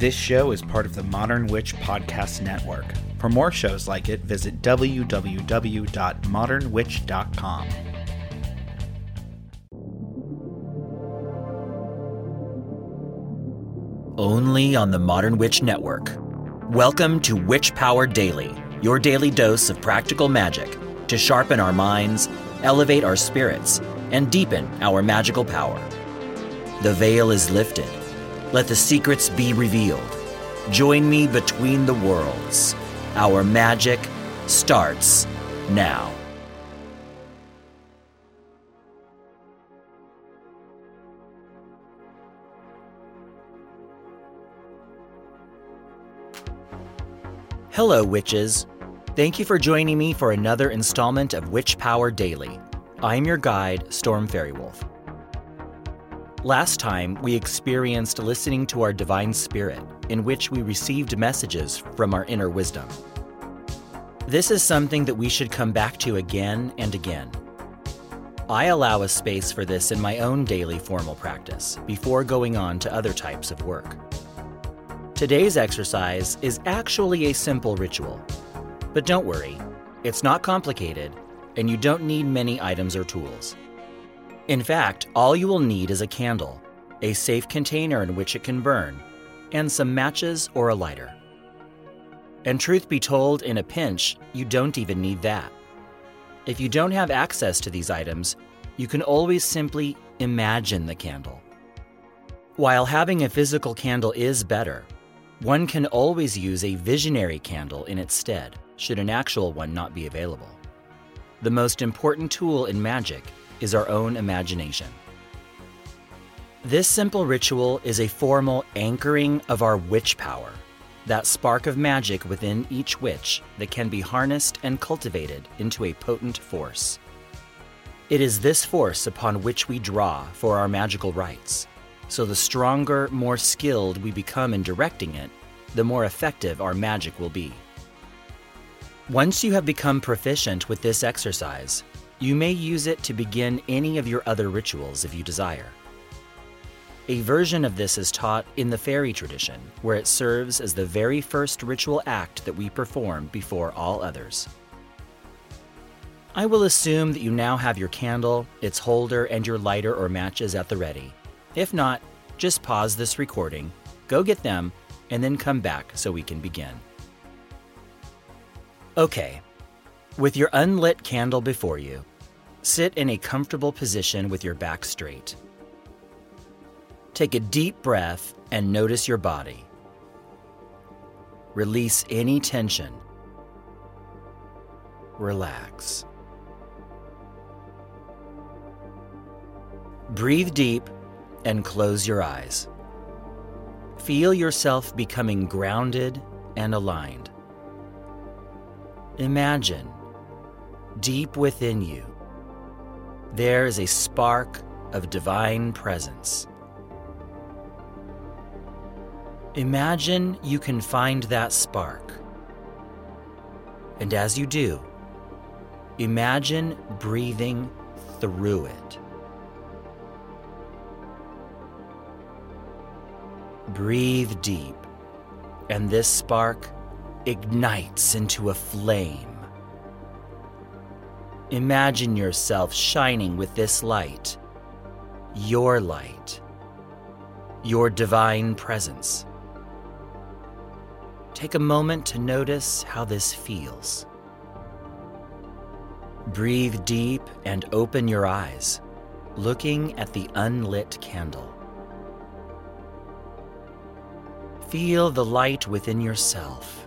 This show is part of the Modern Witch Podcast Network. For more shows like it, visit www.modernwitch.com. Only on the Modern Witch Network. Welcome to Witch Power Daily, your daily dose of practical magic to sharpen our minds, elevate our spirits, and deepen our magical power. The veil is lifted. Let the secrets be revealed. Join me between the worlds. Our magic starts now. Hello, witches. Thank you for joining me for another installment of Witch Power Daily. I'm your guide, Storm Faerywolf. Last time, we experienced listening to our divine spirit, in which we received messages from our inner wisdom. This is something that we should come back to again and again. I allow a space for this in my own daily formal practice before going on to other types of work. Today's exercise is actually a simple ritual. But don't worry, it's not complicated, and you don't need many items or tools. In fact, all you will need is a candle, a safe container in which it can burn, and some matches or a lighter. And truth be told, in a pinch, you don't even need that. If you don't have access to these items, you can always simply imagine the candle. While having a physical candle is better, one can always use a visionary candle in its stead, should an actual one not be available. The most important tool in magic is our own imagination. This simple ritual is a formal anchoring of our witch power, that spark of magic within each witch that can be harnessed and cultivated into a potent force. It is this force upon which we draw for our magical rites. So the stronger, more skilled we become in directing it, the more effective our magic will be. Once you have become proficient with this exercise, you may use it to begin any of your other rituals if you desire. A version of this is taught in the fairy tradition, where it serves as the very first ritual act that we perform before all others. I will assume that you now have your candle, its holder, and your lighter or matches at the ready. If not, just pause this recording, go get them, and then come back so we can begin. Okay, with your unlit candle before you, sit in a comfortable position with your back straight. Take a deep breath and notice your body. Release any tension. Relax. Breathe deep and close your eyes. Feel yourself becoming grounded and aligned. Imagine, deep within you, there is a spark of divine presence. Imagine you can find that spark. And as you do, imagine breathing through it. Breathe deep, and this spark ignites into a flame. Imagine yourself shining with this light, your light, your divine presence. Take a moment to notice how this feels. Breathe deep and open your eyes, looking at the unlit candle. Feel the light within yourself.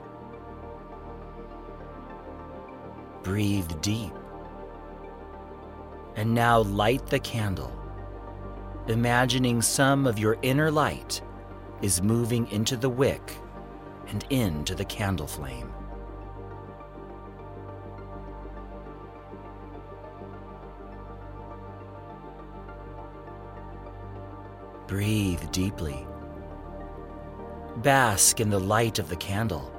Breathe deep. And now light the candle, imagining some of your inner light is moving into the wick and into the candle flame. Breathe deeply. Bask in the light of the candle.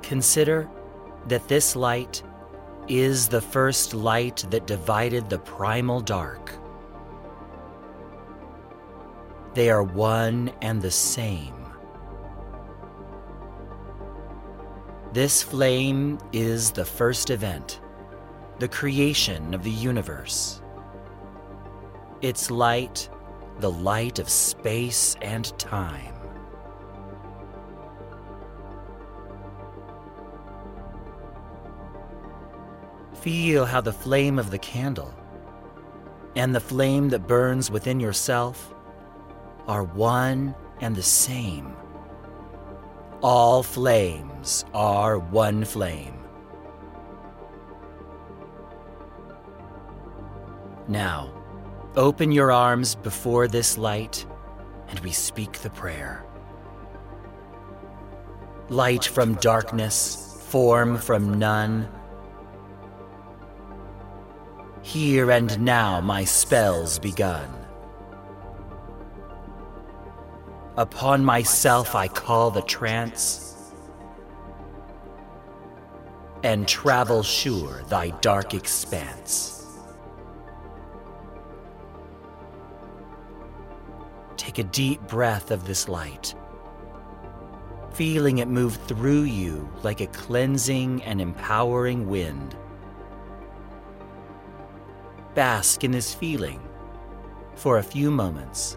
Consider that this light is the first light that divided the primal dark. They are one and the same. This flame is the first event, the creation of the universe. Its light, the light of space and time. Feel how the flame of the candle and the flame that burns within yourself are one and the same. All flames are one flame. Now, open your arms before this light and we speak the prayer. Light from darkness, form from none. Here and now my spells begun. Upon myself I call the trance, and travel sure thy dark expanse. Take a deep breath of this light, feeling it move through you like a cleansing and empowering wind. Bask in this feeling for a few moments.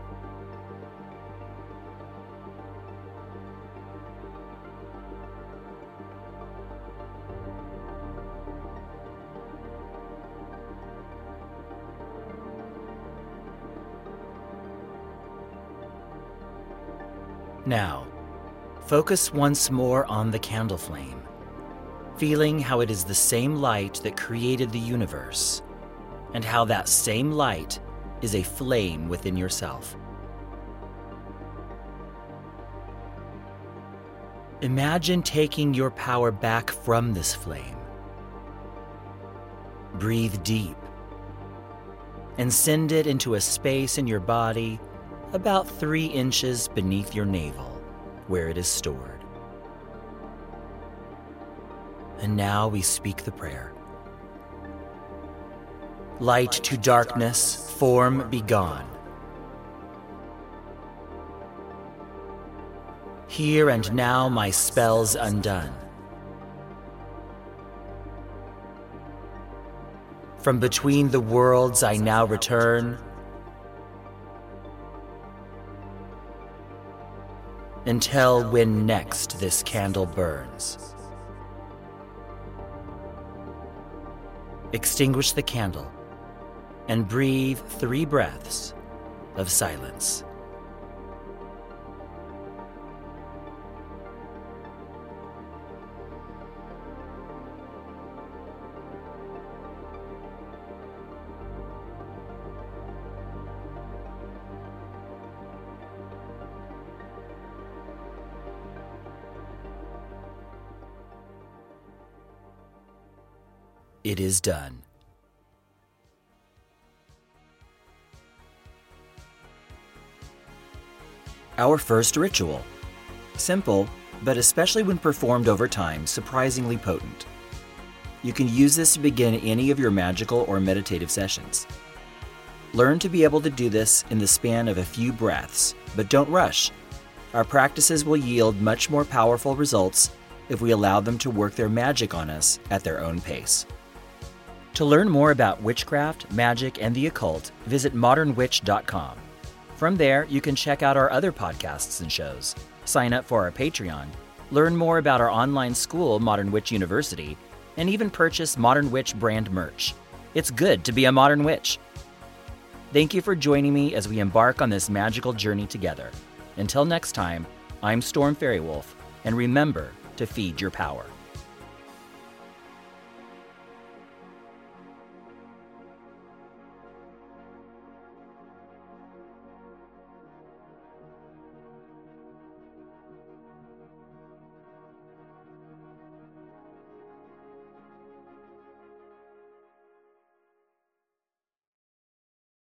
Now, focus once more on the candle flame, feeling how it is the same light that created the universe, and how that same light is a flame within yourself. Imagine taking your power back from this flame. Breathe deep and send it into a space in your body about three inches beneath your navel, where it is stored. And now we speak the prayer Light to darkness, form be gone. Here and now my spells undone. From between the worlds I now return until when next this candle burns. Extinguish the candle and breathe three breaths of silence. It is done. Our first ritual. Simple, but especially when performed over time, surprisingly potent. You can use this to begin any of your magical or meditative sessions. Learn to be able to do this in the span of a few breaths, but don't rush. Our practices will yield much more powerful results if we allow them to work their magic on us at their own pace. To learn more about witchcraft, magic, and the occult, visit modernwitch.com. From there, you can check out our other podcasts and shows, sign up for our Patreon, learn more about our online school, Modern Witch University, and even purchase Modern Witch brand merch. It's good to be a modern witch. Thank you for joining me as we embark on this magical journey together. Until next time, I'm Storm Faerywolf, and remember to feed your power.